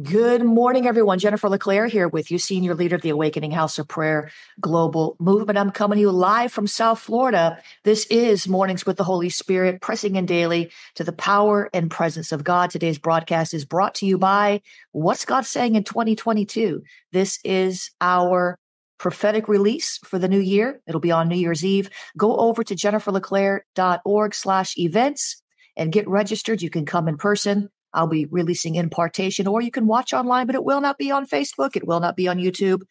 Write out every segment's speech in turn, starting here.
Good morning, everyone. Jennifer LeClaire here with you, Senior Leader of the Awakening House of Prayer Global Movement. I'm coming to you live from South Florida. This is Mornings with the Holy Spirit, pressing in daily to the power and presence of God. Today's broadcast is brought to you by What's God Saying in 2022? This is our prophetic release for the new year. It'll be on New Year's Eve. Go over to jenniferleclaire.org slash events and get registered. You can come in person I'll be releasing impartation, or you can watch online, but it will not be on Facebook. It will not be on YouTube.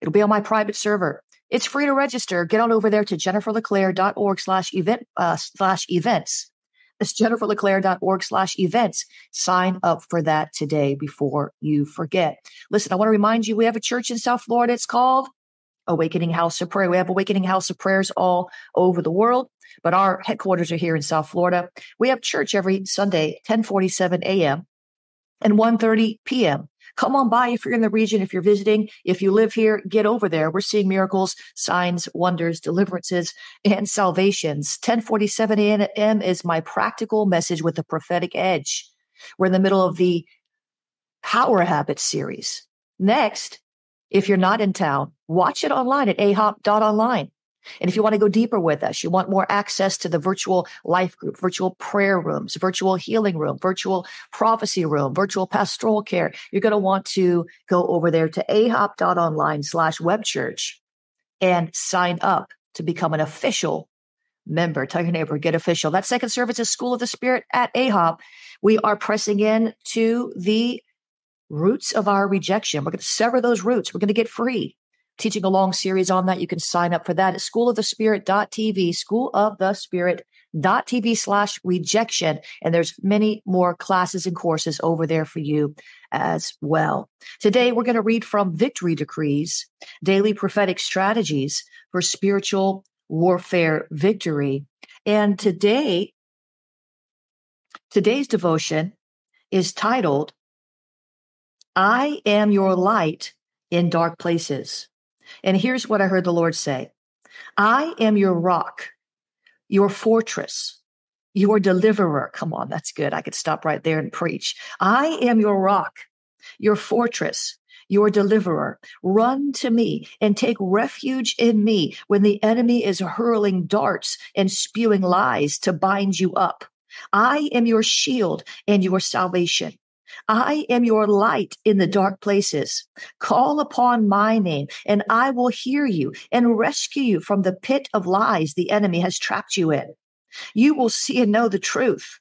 It'll be on my private server. It's free to register. Get on over there to jenniferleclaire.org slash event uh, slash events. It's jenniferleclaire.org slash events. Sign up for that today before you forget. Listen, I want to remind you we have a church in South Florida. It's called Awakening House of Prayer. We have Awakening House of Prayers all over the world, but our headquarters are here in South Florida. We have church every Sunday, 1047 a.m. and 1.30 p.m. Come on by if you're in the region, if you're visiting, if you live here, get over there. We're seeing miracles, signs, wonders, deliverances, and salvations. 1047 a.m. is my practical message with a prophetic edge. We're in the middle of the Power Habits series. Next, if you're not in town, watch it online at ahop.online. And if you want to go deeper with us, you want more access to the virtual life group, virtual prayer rooms, virtual healing room, virtual prophecy room, virtual pastoral care, you're going to want to go over there to ahop.online slash webchurch and sign up to become an official member. Tell your neighbor, get official. That second service is School of the Spirit at AHOP. We are pressing in to the roots of our rejection. We're going to sever those roots. We're going to get free. Teaching a long series on that. You can sign up for that at schoolofthespirit.tv, schoolofthespirit.tv slash rejection. And there's many more classes and courses over there for you as well. Today, we're going to read from Victory Decrees, Daily Prophetic Strategies for Spiritual Warfare Victory. And today, today's devotion is titled I am your light in dark places. And here's what I heard the Lord say I am your rock, your fortress, your deliverer. Come on, that's good. I could stop right there and preach. I am your rock, your fortress, your deliverer. Run to me and take refuge in me when the enemy is hurling darts and spewing lies to bind you up. I am your shield and your salvation. I am your light in the dark places. Call upon my name and I will hear you and rescue you from the pit of lies the enemy has trapped you in. You will see and know the truth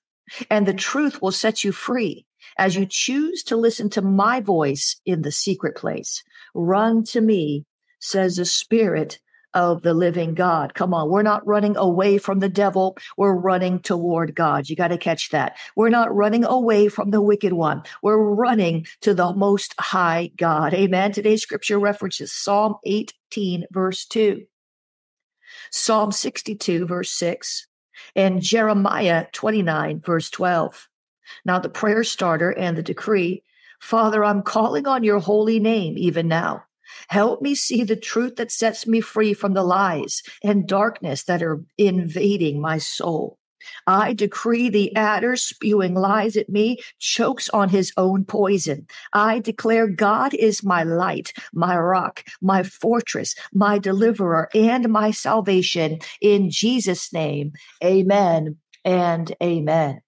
and the truth will set you free as you choose to listen to my voice in the secret place. Run to me, says the spirit of the living God. Come on. We're not running away from the devil. We're running toward God. You got to catch that. We're not running away from the wicked one. We're running to the most high God. Amen. Today's scripture references Psalm 18 verse 2, Psalm 62 verse 6, and Jeremiah 29 verse 12. Now the prayer starter and the decree, Father, I'm calling on your holy name even now. Help me see the truth that sets me free from the lies and darkness that are invading my soul. I decree the adder spewing lies at me chokes on his own poison. I declare God is my light, my rock, my fortress, my deliverer, and my salvation. In Jesus' name, amen and amen.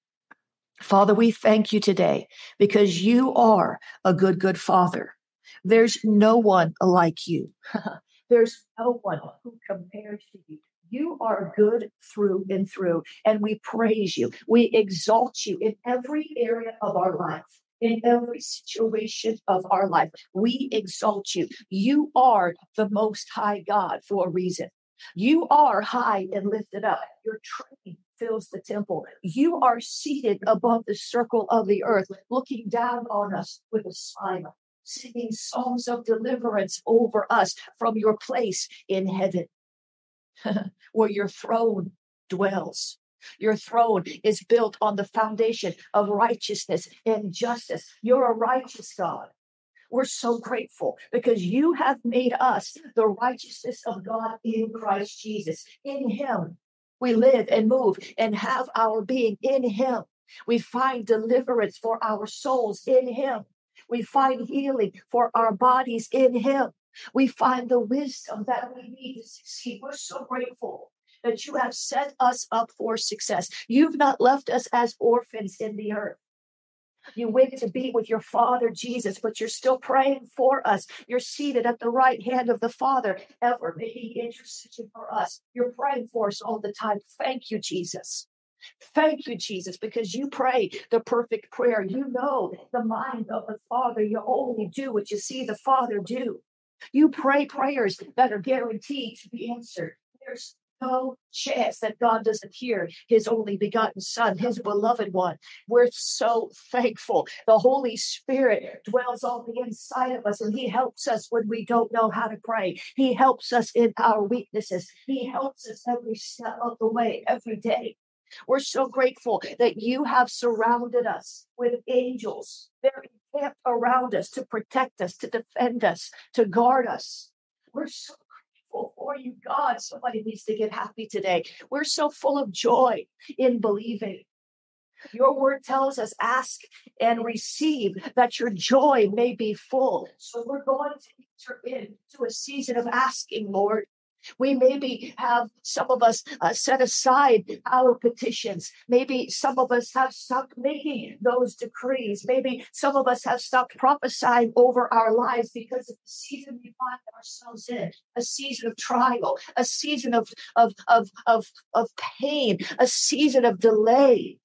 Father, we thank you today because you are a good, good father. There's no one like you. There's no one who compares to you. You are good through and through, and we praise you. We exalt you in every area of our life. In every situation of our life, we exalt you. You are the most high God for a reason. You are high and lifted up. Your train fills the temple. You are seated above the circle of the earth, looking down on us with a smile singing songs of deliverance over us from your place in heaven, where your throne dwells. Your throne is built on the foundation of righteousness and justice. You're a righteous God. We're so grateful because you have made us the righteousness of God in Christ Jesus. In Him, we live and move and have our being in Him. We find deliverance for our souls in Him. We find healing for our bodies in Him. We find the wisdom that we need to succeed. We're so grateful that you have set us up for success. You've not left us as orphans in the earth. You went to be with your Father Jesus, but you're still praying for us. You're seated at the right hand of the Father, ever making intercession for us. You're praying for us all the time. Thank you, Jesus. Thank you, Jesus, because you pray the perfect prayer. You know the mind of the Father. You only do what you see the Father do. You pray prayers that are guaranteed to be answered. There's no chance that God doesn't hear his only begotten Son, his beloved one. We're so thankful. The Holy Spirit dwells on the inside of us and he helps us when we don't know how to pray. He helps us in our weaknesses. He helps us every step of the way, every day. We're so grateful that you have surrounded us with angels. They're encamped around us to protect us, to defend us, to guard us. We're so grateful for you, God. Somebody needs to get happy today. We're so full of joy in believing. Your word tells us, ask and receive that your joy may be full. So we're going to enter into a season of asking, Lord. We maybe have some of us uh, set aside our petitions. Maybe some of us have stopped making those decrees. Maybe some of us have stopped prophesying over our lives because of the season we find ourselves in a season of trial, a season of, of, of, of, of pain, a season of delay.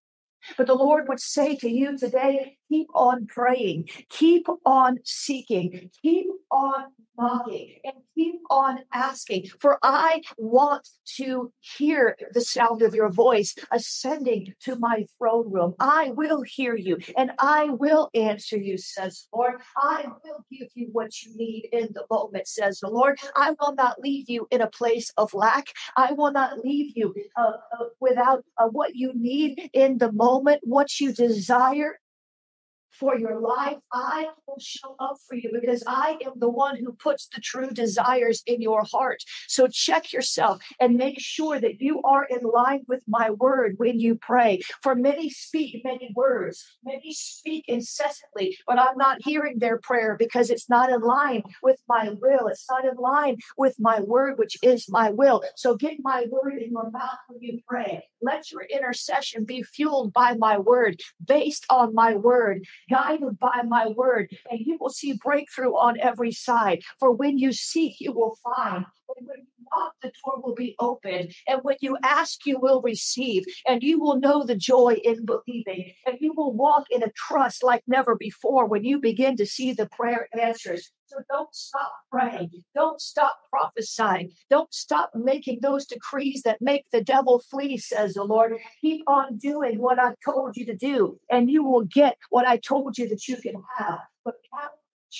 But the Lord would say to you today, keep on praying, keep on seeking, keep on knocking and keep on asking. For I want to hear the sound of your voice ascending to my throne room. I will hear you and I will answer you, says the Lord. I will give you what you need in the moment, says the Lord. I will not leave you in a place of lack. I will not leave you uh, uh, without uh, what you need in the moment, what you desire for your life. I will show up for you because I am the one who puts the true desires in your heart. So check yourself and make sure that you are in line with my word when you pray. For many speak many words, many speak incessantly, but I'm not hearing their prayer because it's not in line with my will. It's not in line with my word, which is my will. So get my word in your mouth when you pray. Let your intercession be fueled by my word, based on my word guided by my word, and you will see breakthrough on every side. For when you seek, you will find. And when you the door will be opened. And when you ask, you will receive. And you will know the joy in believing. And you will walk in a trust like never before when you begin to see the prayer answers. So don't stop praying. Don't stop prophesying. Don't stop making those decrees that make the devil flee, says the Lord. Keep on doing what I told you to do, and you will get what I told you that you can have. But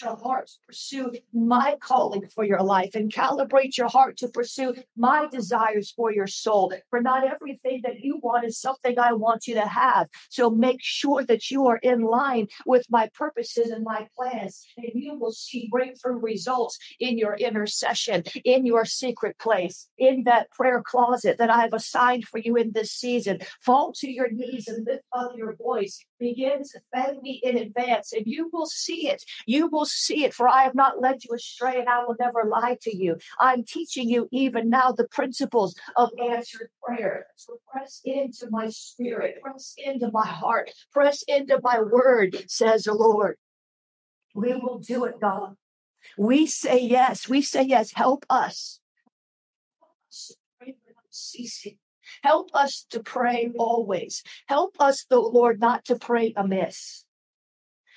your heart to pursue my calling for your life and calibrate your heart to pursue my desires for your soul. For not everything that you want is something I want you to have. So make sure that you are in line with my purposes and my plans, and you will see breakthrough results in your intercession, in your secret place, in that prayer closet that I have assigned for you in this season. Fall to your knees and lift up your voice. Begin to thank me in advance, and you will see it. You will see it, for I have not led you astray and I will never lie to you. I'm teaching you even now the principles of answered prayer. So press into my spirit, press into my heart, press into my word, says the Lord. We will do it, God. We say yes. We say yes. Help us. Ceasing. Help us to pray always. Help us, the Lord, not to pray amiss.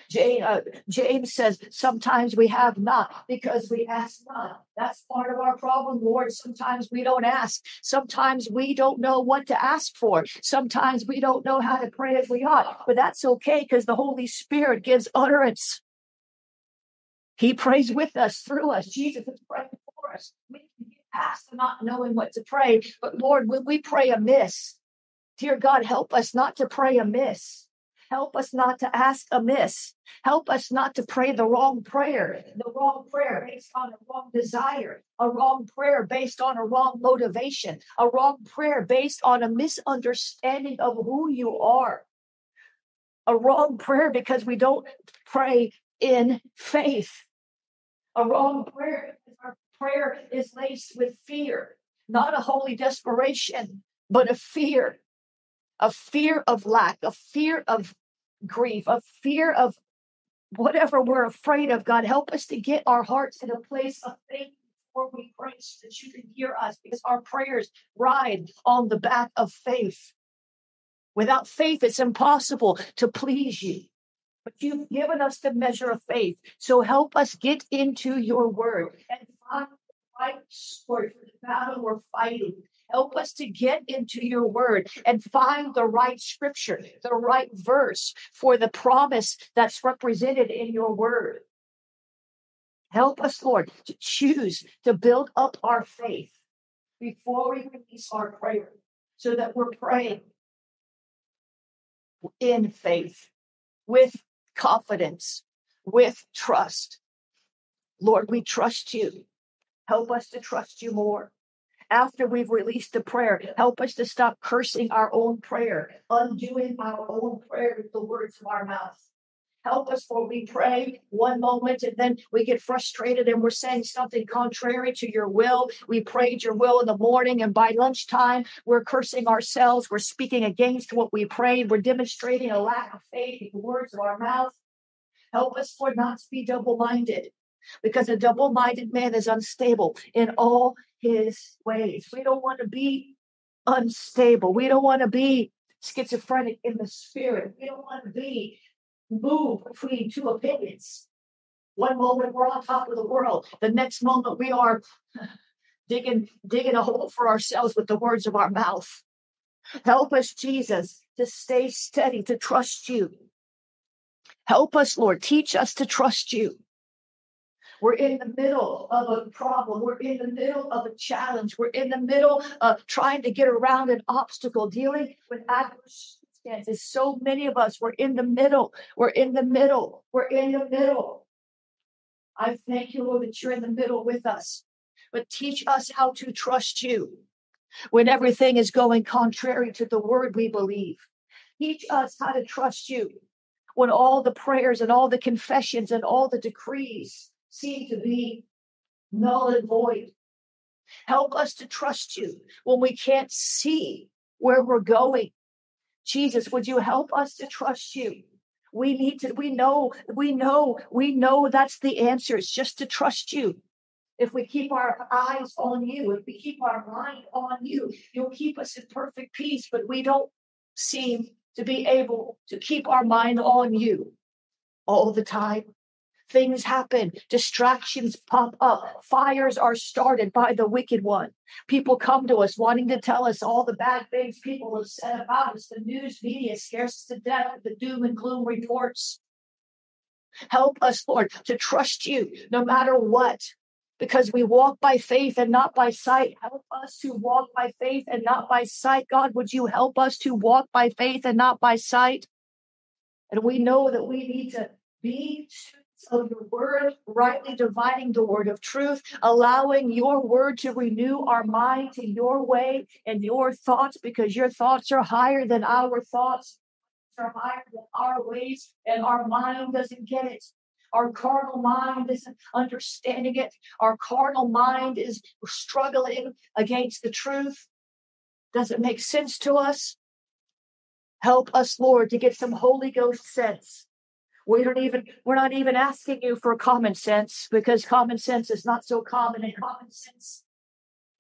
James, uh, James says, sometimes we have not because we ask not. That's part of our problem, Lord. Sometimes we don't ask. Sometimes we don't know what to ask for. Sometimes we don't know how to pray as we ought. But that's okay because the Holy Spirit gives utterance. He prays with us, through us. Jesus is praying for us. We past not knowing what to pray. But Lord, when we pray amiss, dear God, help us not to pray amiss. Help us not to ask amiss. Help us not to pray the wrong prayer, the wrong prayer based on a wrong desire, a wrong prayer based on a wrong motivation, a wrong prayer based on a misunderstanding of who you are, a wrong prayer because we don't pray in faith. A wrong prayer, prayer is laced with fear, not a holy desperation, but a fear, a fear of lack, a fear of grief, a fear of whatever we're afraid of. God, help us to get our hearts in a place of faith before we pray so that you can hear us because our prayers ride on the back of faith. Without faith, it's impossible to please you. But you've given us the measure of faith. So help us get into your word and find the right sword for the battle we're fighting. Help us to get into your word and find the right scripture, the right verse for the promise that's represented in your word. Help us, Lord, to choose to build up our faith before we release our prayer so that we're praying in faith, with confidence, with trust. Lord, we trust you. Help us to trust you more. After we've released the prayer, help us to stop cursing our own prayer, undoing our own prayer with the words of our mouth. Help us for we pray one moment and then we get frustrated and we're saying something contrary to your will. We prayed your will in the morning and by lunchtime we're cursing ourselves. We're speaking against what we prayed. We're demonstrating a lack of faith in the words of our mouth. Help us for not to be double minded because a double minded man is unstable in all his ways. We don't want to be unstable. We don't want to be schizophrenic in the spirit. We don't want to be move between two opinions. One moment we're on top of the world, the next moment we are digging digging a hole for ourselves with the words of our mouth. Help us, Jesus, to stay steady, to trust you. Help us, Lord. Teach us to trust you. We're in the middle of a problem. We're in the middle of a challenge. We're in the middle of trying to get around an obstacle, dealing with adverse circumstances. So many of us, we're in the middle. We're in the middle. We're in the middle. I thank you, Lord, that you're in the middle with us. But teach us how to trust you when everything is going contrary to the word we believe. Teach us how to trust you when all the prayers and all the confessions and all the decrees seem to be null and void. Help us to trust you when we can't see where we're going. Jesus, would you help us to trust you? We need to, we know, we know, we know that's the answer. It's just to trust you. If we keep our eyes on you, if we keep our mind on you, you'll keep us in perfect peace. But we don't seem to be able to keep our mind on you all the time. Things happen, distractions pop up, fires are started by the wicked one. People come to us wanting to tell us all the bad things people have said about us. The news media scares us to death with the doom and gloom reports. Help us, Lord, to trust you no matter what, because we walk by faith and not by sight. Help us to walk by faith and not by sight. God, would you help us to walk by faith and not by sight? And we know that we need to be of your word, rightly dividing the word of truth, allowing your word to renew our mind to your way and your thoughts, because your thoughts are higher than our thoughts, are higher than our ways, and our mind doesn't get it. Our carnal mind isn't understanding it. Our carnal mind is struggling against the truth. Doesn't make sense to us. Help us, Lord, to get some Holy Ghost sense we don't even, we're not even asking you for common sense because common sense is not so common and common sense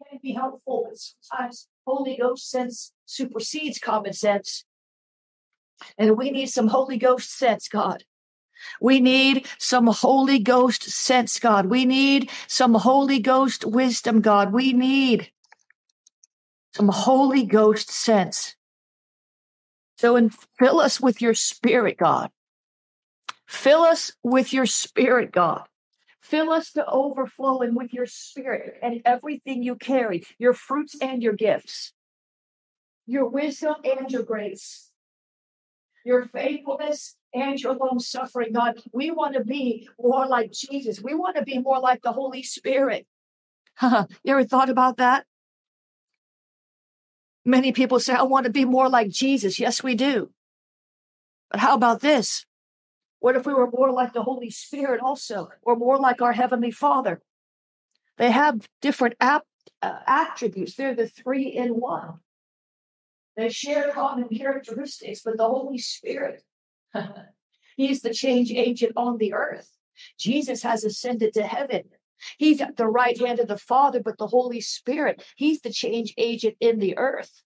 can be helpful, but sometimes Holy Ghost sense supersedes common sense. And we need some Holy Ghost sense, God. We need some Holy Ghost sense, God. We need some Holy Ghost wisdom, God. We need some Holy Ghost sense. So, and fill us with your spirit, God. Fill us with your spirit, God. Fill us to overflowing with your spirit and everything you carry, your fruits and your gifts, your wisdom and your grace, your faithfulness and your long suffering, God. We want to be more like Jesus. We want to be more like the Holy Spirit. you ever thought about that? Many people say, I want to be more like Jesus. Yes, we do. But how about this? What if we were more like the Holy Spirit also, or more like our Heavenly Father? They have different ap- uh, attributes. They're the three in one. They share common characteristics, but the Holy Spirit, He's the change agent on the earth. Jesus has ascended to heaven. He's at the right hand of the Father, but the Holy Spirit, He's the change agent in the earth.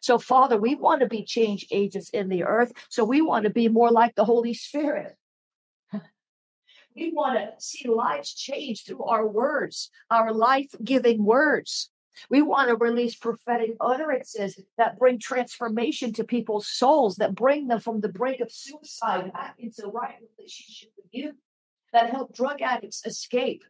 So, Father, we want to be change agents in the earth. So, we want to be more like the Holy Spirit. We want to see lives change through our words, our life giving words. We want to release prophetic utterances that bring transformation to people's souls, that bring them from the brink of suicide back into right relationship with you, that help drug addicts escape,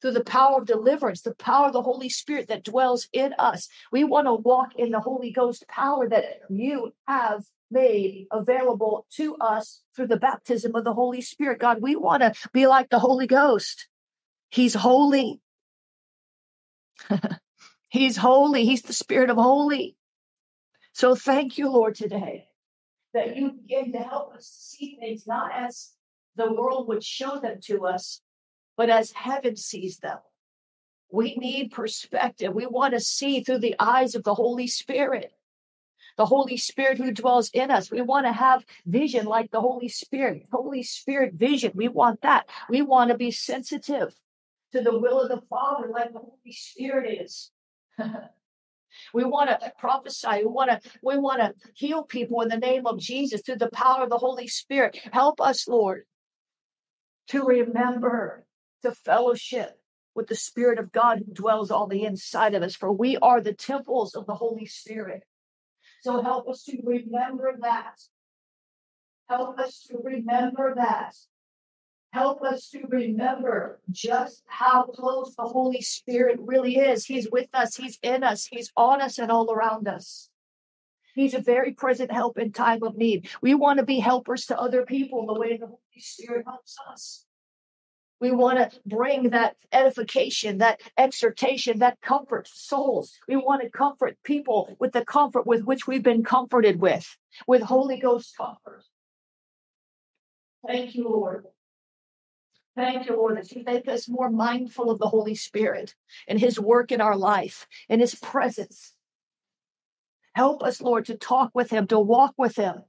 through the power of deliverance, the power of the Holy Spirit that dwells in us. We want to walk in the Holy Ghost power that you have made available to us through the baptism of the Holy Spirit. God, we want to be like the Holy Ghost. He's holy. He's holy. He's the Spirit of holy. So thank you, Lord, today that you begin to help us to see things not as the world would show them to us, but as heaven sees them. We need perspective. We want to see through the eyes of the Holy Spirit, the Holy Spirit who dwells in us. We want to have vision like the Holy Spirit, Holy Spirit vision. We want that. We want to be sensitive to the will of the Father like the Holy Spirit is. We want to prophesy. We want to we want to heal people in the name of Jesus through the power of the Holy Spirit. Help us, Lord, to remember to fellowship with the Spirit of God who dwells on the inside of us, for we are the temples of the Holy Spirit. So help us to remember that. Help us to remember that. Help us to remember just how close the Holy Spirit really is. He's with us, He's in us, He's on us, and all around us. He's a very present help in time of need. We want to be helpers to other people the way the Holy Spirit helps us. We want to bring that edification, that exhortation, that comfort souls. We want to comfort people with the comfort with which we've been comforted with, with Holy Ghost comfort. Thank you, Lord. Thank you, Lord, that you make us more mindful of the Holy Spirit and his work in our life and his presence. Help us, Lord, to talk with him, to walk with him.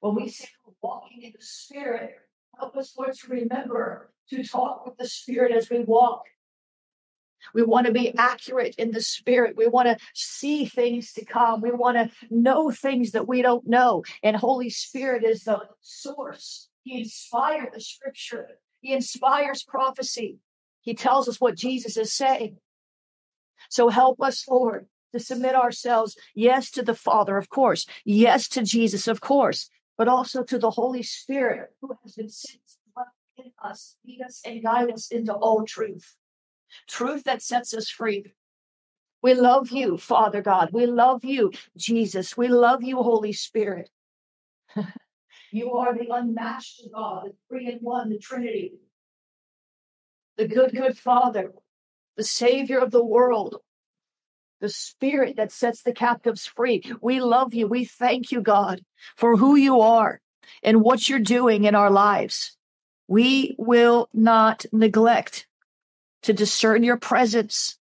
When we say walking in the Spirit, help us, Lord, to remember to talk with the Spirit as we walk. We want to be accurate in the Spirit. We want to see things to come. We want to know things that we don't know. And Holy Spirit is the source. He inspired the scripture, He inspires prophecy. He tells us what Jesus is saying. So help us, Lord, to submit ourselves, yes, to the Father, of course, yes, to Jesus, of course, but also to the Holy Spirit who has been sent in us, lead us and guide us into all truth, truth that sets us free. We love you, Father God. We love you, Jesus. We love you, Holy Spirit. you are the unmatched God, the three in one, the Trinity, the good, good Father, the Savior of the world, the Spirit that sets the captives free. We love you. We thank you, God, for who you are and what you're doing in our lives. We will not neglect to discern your presence,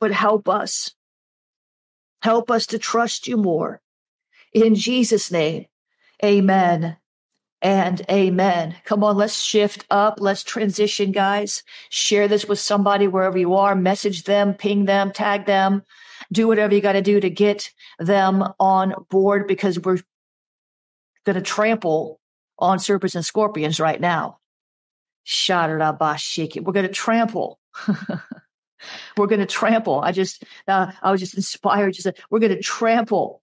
but help us. Help us to trust you more. In Jesus' name, amen and amen. Come on, let's shift up. Let's transition, guys. Share this with somebody wherever you are. Message them, ping them, tag them. Do whatever you got to do to get them on board because we're going to trample on serpents and scorpions right now. We're going to trample. we're going to trample. I just, uh, I was just inspired. Just, we're going to trample.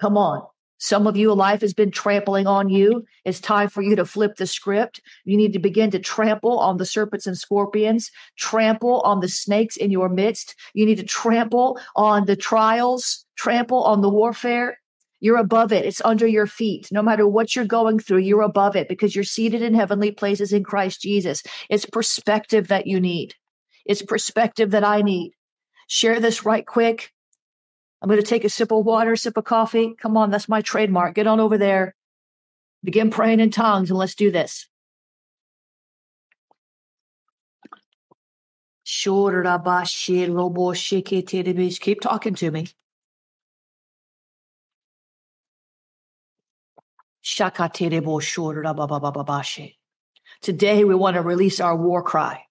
Come on. Some of you, life has been trampling on you. It's time for you to flip the script. You need to begin to trample on the serpents and scorpions, trample on the snakes in your midst. You need to trample on the trials, trample on the warfare. You're above it. It's under your feet. No matter what you're going through, you're above it because you're seated in heavenly places in Christ Jesus. It's perspective that you need. It's perspective that I need. Share this right quick. I'm going to take a sip of water, sip of coffee. Come on, that's my trademark. Get on over there. Begin praying in tongues and let's do this. Keep talking to me. Today, we want to release our war cry.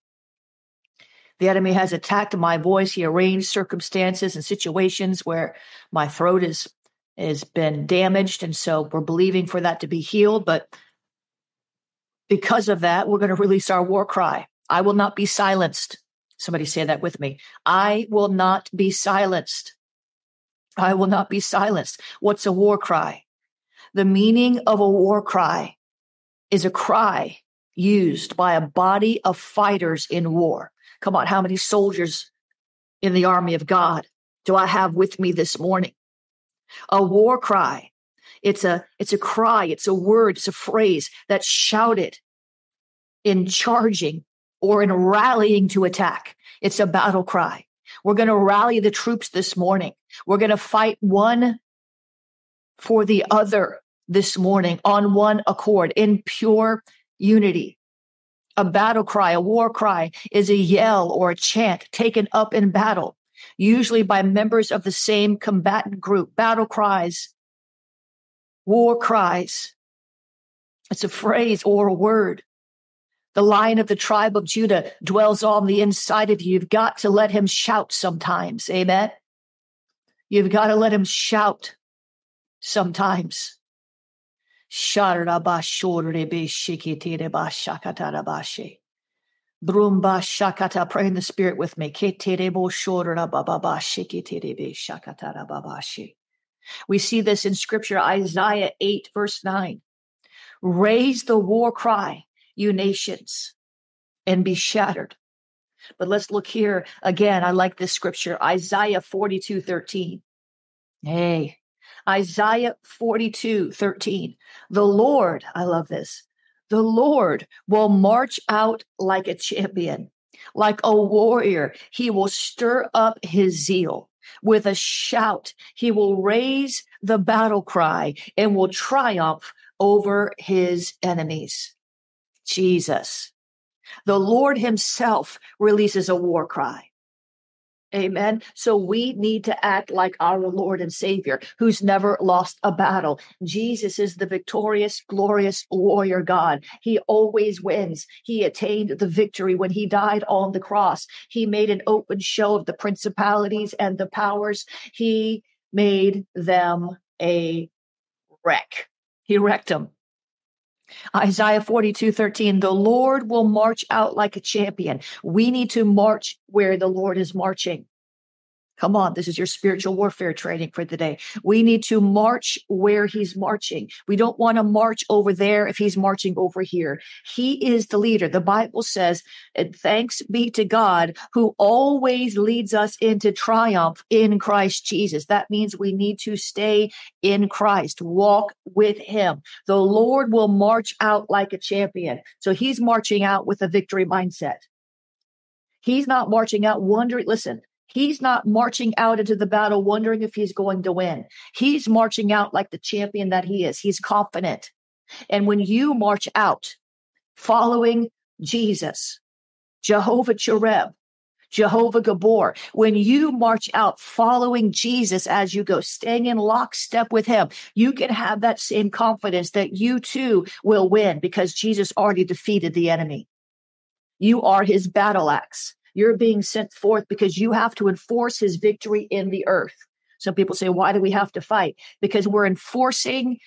The enemy has attacked my voice. He arranged circumstances and situations where my throat is has been damaged, and so we're believing for that to be healed. But because of that, we're going to release our war cry. I will not be silenced. Somebody say that with me. I will not be silenced. I will not be silenced. What's a war cry? The meaning of a war cry is a cry used by a body of fighters in war. Come on, how many soldiers in the army of God do I have with me this morning? A war cry. It's a, it's a cry. It's a word. It's a phrase that's shouted in charging or in rallying to attack. It's a battle cry. We're going to rally the troops this morning. We're going to fight one for the other this morning on one accord in pure unity. A battle cry, a war cry is a yell or a chant taken up in battle, usually by members of the same combatant group. Battle cries, war cries. It's a phrase or a word. The lion of the tribe of Judah dwells on the inside of you. You've got to let him shout sometimes. Amen. You've got to let him shout sometimes. Sharabashorebe. Brumba shakata. Pray in the spirit with me. We see this in scripture, Isaiah 8, verse 9. Raise the war cry, you nations, and be shattered. But let's look here again. I like this scripture, Isaiah 42, 13. Hey, Isaiah 42, 13. The Lord, I love this. The Lord will march out like a champion, like a warrior. He will stir up his zeal. With a shout, he will raise the battle cry and will triumph over his enemies. Jesus. The Lord himself releases a war cry. Amen. So we need to act like our Lord and Savior who's never lost a battle. Jesus is the victorious, glorious warrior God. He always wins. He attained the victory when he died on the cross. He made an open show of the principalities and the powers. He made them a wreck. He wrecked them. Isaiah 42, 13, the Lord will march out like a champion. We need to march where the Lord is marching. Come on, this is your spiritual warfare training for the day. We need to march where he's marching. We don't want to march over there if he's marching over here. He is the leader. The Bible says, and thanks be to God who always leads us into triumph in Christ Jesus. That means we need to stay in Christ, walk with him. The Lord will march out like a champion. So he's marching out with a victory mindset. He's not marching out wondering, listen, He's not marching out into the battle wondering if he's going to win. He's marching out like the champion that he is. He's confident. And when you march out following Jesus, Jehovah Chereb, Jehovah Gibbor, when you march out following Jesus as you go, staying in lockstep with him, you can have that same confidence that you too will win because Jesus already defeated the enemy. You are his battle axe. You're being sent forth because you have to enforce his victory in the earth. Some people say, why do we have to fight? Because we're enforcing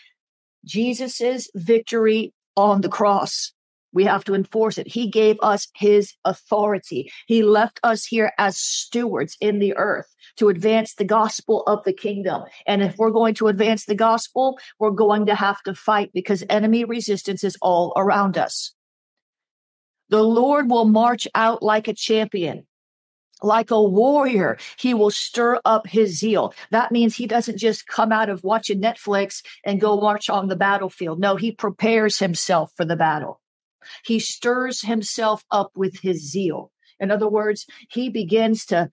Jesus's victory on the cross. We have to enforce it. He gave us his authority. He left us here as stewards in the earth to advance the gospel of the kingdom. And if we're going to advance the gospel, we're going to have to fight because enemy resistance is all around us. The Lord will march out like a champion. Like a warrior, he will stir up his zeal. That means he doesn't just come out of watching Netflix and go march on the battlefield. No, he prepares himself for the battle. He stirs himself up with his zeal. In other words, he begins to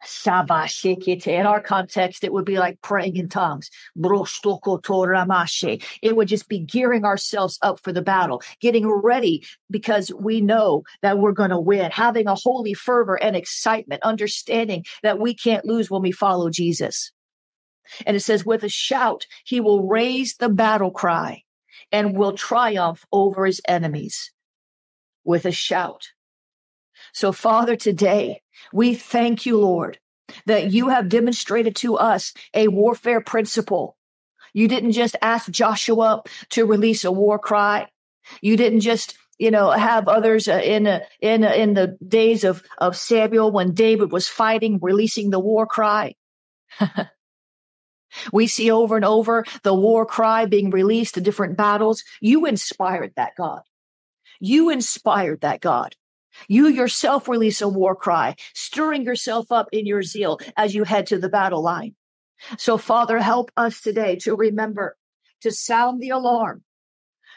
In our context, it would be like praying in tongues. It would just be gearing ourselves up for the battle, getting ready because we know that we're going to win, having a holy fervor and excitement, understanding that we can't lose when we follow Jesus. And it says, with a shout, he will raise the battle cry and will triumph over his enemies with a shout. So, Father, today we thank you, Lord, that you have demonstrated to us a warfare principle. You didn't just ask Joshua to release a war cry. You didn't just you know have others uh, in uh, in uh, in the days of of Samuel when David was fighting releasing the war cry we see over and over the war cry being released to different battles you inspired that god you inspired that god you yourself release a war cry, stirring yourself up in your zeal as you head to the battle line. So, Father, help us today to remember to sound the alarm,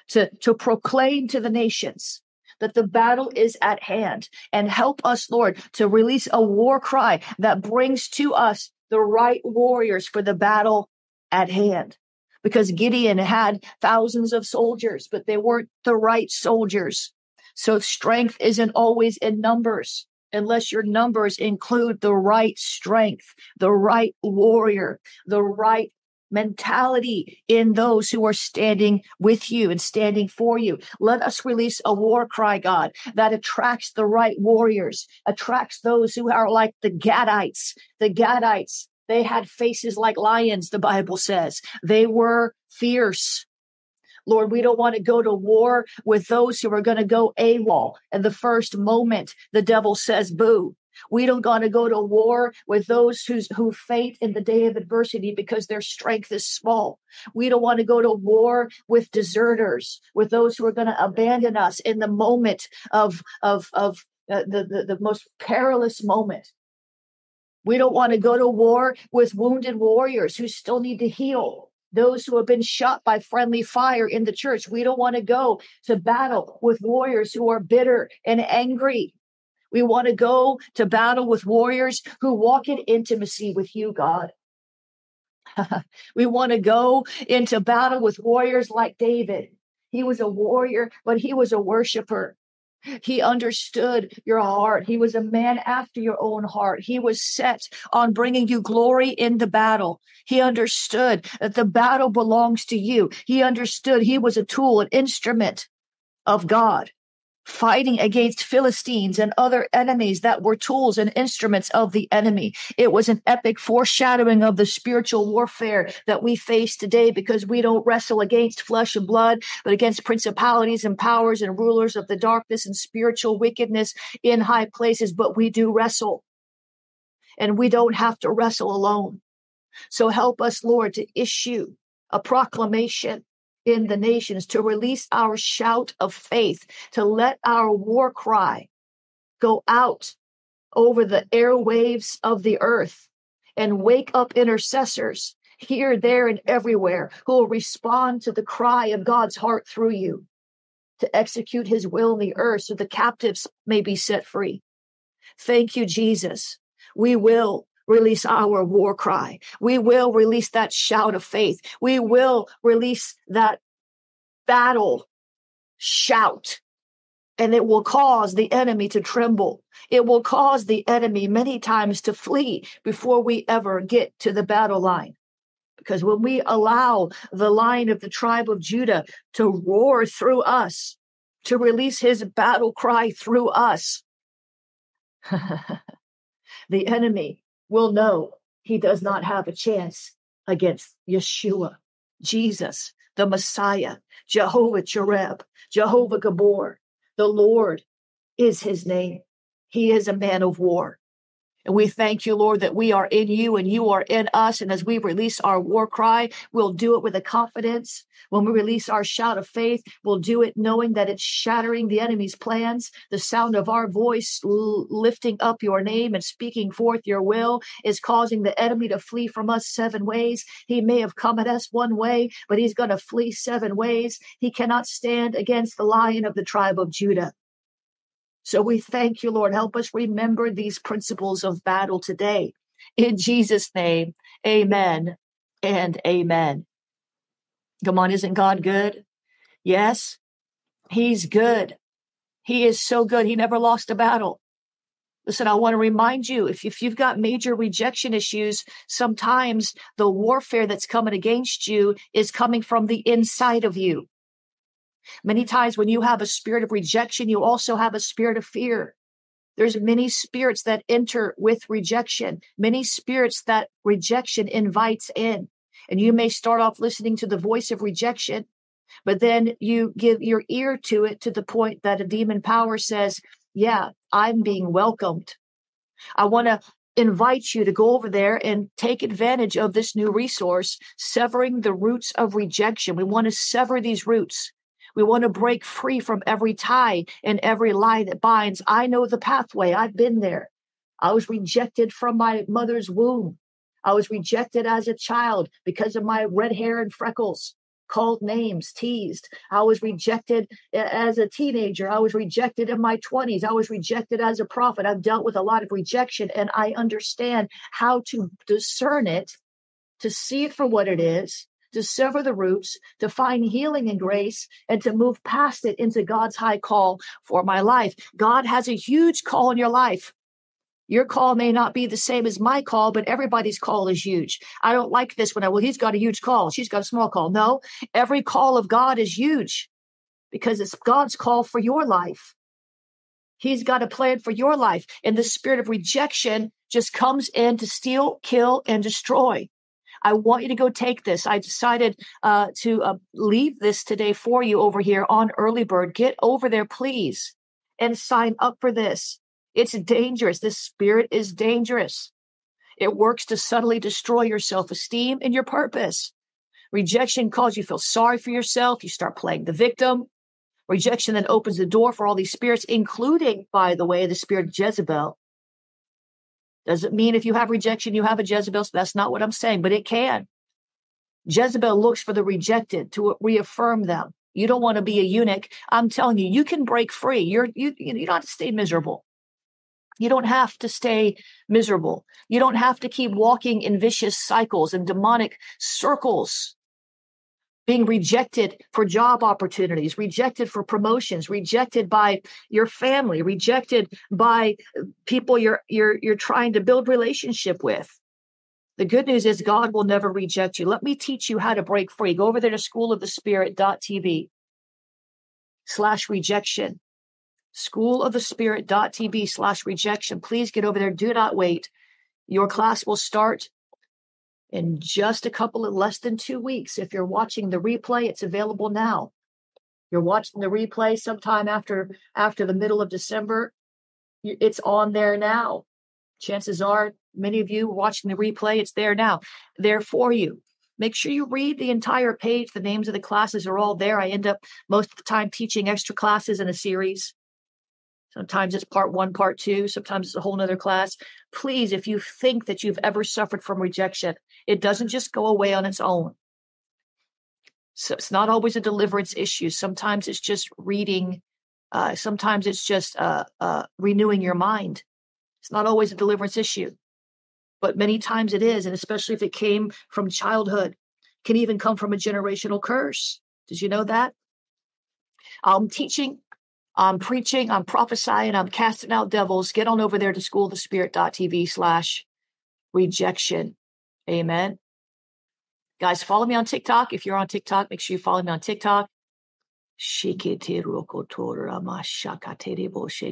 to, to proclaim to the nations that the battle is at hand, and help us, Lord, to release a war cry that brings to us the right warriors for the battle at hand. Because Gideon had thousands of soldiers, but they weren't the right soldiers. So strength isn't always in numbers unless your numbers include the right strength, the right warrior, the right mentality in those who are standing with you and standing for you. Let us release a war cry, God, that attracts the right warriors, attracts those who are like the Gadites. The Gadites, they had faces like lions, the Bible says. They were fierce. Lord, we don't want to go to war with those who are going to go AWOL. And the first moment the devil says boo. We don't want to go to war with those who's, who faint in the day of adversity because their strength is small. We don't want to go to war with deserters, with those who are going to abandon us in the moment of, of, of uh, the, the, the most perilous moment. We don't want to go to war with wounded warriors who still need to heal those who have been shot by friendly fire in the church. We don't want to go to battle with warriors who are bitter and angry. We want to go to battle with warriors who walk in intimacy with you, God. we want to go into battle with warriors like David. He was a warrior, but he was a worshiper. He understood your heart. He was a man after your own heart. He was set on bringing you glory in the battle. He understood that the battle belongs to you. He understood he was a tool, an instrument of God fighting against Philistines and other enemies that were tools and instruments of the enemy. It was an epic foreshadowing of the spiritual warfare that we face today because we don't wrestle against flesh and blood, but against principalities and powers and rulers of the darkness and spiritual wickedness in high places. But we do wrestle and we don't have to wrestle alone. So help us, Lord, to issue a proclamation in the nations, to release our shout of faith, to let our war cry go out over the airwaves of the earth and wake up intercessors here, there, and everywhere who will respond to the cry of God's heart through you to execute his will in the earth so the captives may be set free. Thank you, Jesus. We will release our war cry. We will release that shout of faith. We will release that battle shout. And it will cause the enemy to tremble. It will cause the enemy many times to flee before we ever get to the battle line. Because when we allow the line of the tribe of Judah to roar through us, to release his battle cry through us, the enemy will know he does not have a chance against Yeshua, Jesus, the Messiah, Jehovah Jireh, Jehovah Gibbor. The Lord is his name. He is a man of war. And we thank you, Lord, that we are in you and you are in us. And as we release our war cry, we'll do it with a confidence. When we release our shout of faith, we'll do it knowing that it's shattering the enemy's plans. The sound of our voice l- lifting up your name and speaking forth your will is causing the enemy to flee from us seven ways. He may have come at us one way, but he's going to flee seven ways. He cannot stand against the lion of the tribe of Judah. So we thank you, Lord. Help us remember these principles of battle today. In Jesus' name, amen and amen. Come on, isn't God good? Yes, He's good. He is so good. He never lost a battle. Listen, I want to remind you if, if you've got major rejection issues, sometimes the warfare that's coming against you is coming from the inside of you. Many times when you have a spirit of rejection, you also have a spirit of fear. There's many spirits that enter with rejection, many spirits that rejection invites in. And you may start off listening to the voice of rejection, but then you give your ear to it to the point that a demon power says, Yeah, I'm being welcomed. I want to invite you to go over there and take advantage of this new resource, severing the roots of rejection. We want to sever these roots. We want to break free from every tie and every lie that binds. I know the pathway. I've been there. I was rejected from my mother's womb. I was rejected as a child because of my red hair and freckles called names, teased. I was rejected as a teenager. I was rejected in my 20s. I was rejected as a prophet. I've dealt with a lot of rejection and I understand how to discern it, to see it for what it is, to sever the roots, to find healing and grace, and to move past it into God's high call for my life. God has a huge call in your life. Your call may not be the same as my call, but everybody's call is huge. I don't like this I, well, he's got a huge call. She's got a small call. No, every call of God is huge because it's God's call for your life. He's got a plan for your life. And the spirit of rejection just comes in to steal, kill, and destroy. I want you to go take this. I decided uh, to uh, leave this today for you over here on Early Bird. Get over there, please, and sign up for this. It's dangerous. This spirit is dangerous. It works to subtly destroy your self esteem and your purpose. Rejection causes you feel sorry for yourself. You start playing the victim. Rejection then opens the door for all these spirits, including, by the way, the spirit of Jezebel. Doesn't mean if you have rejection, you have a Jezebel. That's not what I'm saying, but it can. Jezebel looks for the rejected to reaffirm them. You don't want to be a eunuch. I'm telling you, you can break free. You're you you don't have to stay miserable. You don't have to stay miserable. You don't have to keep walking in vicious cycles and demonic circles, being rejected for job opportunities, rejected for promotions, rejected by your family, rejected by uh, people you're you're you're trying to build relationship with. The good news is God will never reject you. Let me teach you how to break free. Go over there to schoolofthespirit.tv slash rejection schoolofthespirit.tv slash rejection. Please get over there. Do not wait. Your class will start in just a couple of less than two weeks. If you're watching the replay, it's available now. You're watching the replay sometime after after the middle of December. It's on there now. Chances are, many of you watching the replay, it's there now. There for you. Make sure you read the entire page. The names of the classes are all there. I end up most of the time teaching extra classes in a series. Sometimes it's part one, part two. Sometimes it's a whole nother class. Please, if you think that you've ever suffered from rejection, it doesn't just go away on its own. So it's not always a deliverance issue. Sometimes it's just reading. Uh, sometimes it's just uh, uh, renewing your mind. It's not always a deliverance issue, but many times it is, and especially if it came from childhood, can even come from a generational curse. Did you know that? I'm teaching I'm preaching, I'm prophesying, I'm casting out devils. Get on over there to schoolthespirit.tv slash rejection. Amen. Guys, follow me on TikTok. If you're on TikTok, make sure you follow me on TikTok.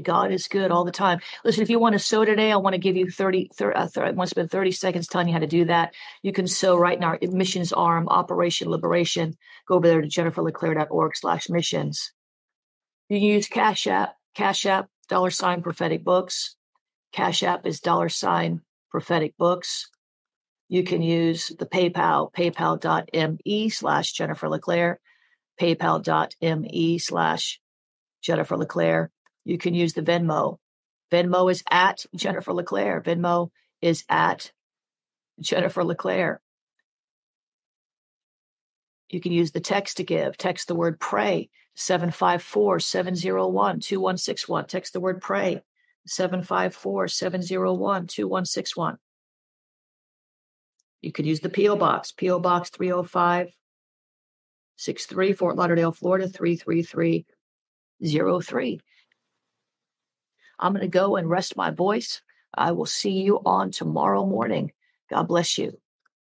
God is good all the time. Listen, if you want to sow today, I want to give you 30, 30, uh, 30 I want to spend 30 seconds telling you how to do that. You can sow right in our missions arm, Operation Liberation. Go over there to jenniferleclaire.org slash missions. You can use Cash App, Cash App, dollar sign prophetic books. Cash App is dollar sign prophetic books. You can use the PayPal, paypal.me slash Jennifer LeClaire, paypal.me slash Jennifer LeClaire. You can use the Venmo. Venmo is at Jennifer LeClaire. Venmo is at Jennifer LeClaire. You can use the text to give. Text the word pray 754 701 2161. Text the word pray 754 701 2161. You could use the P.O. Box, P.O. Box 305 63, Fort Lauderdale, Florida 33303. I'm going to go and rest my voice. I will see you on tomorrow morning. God bless you.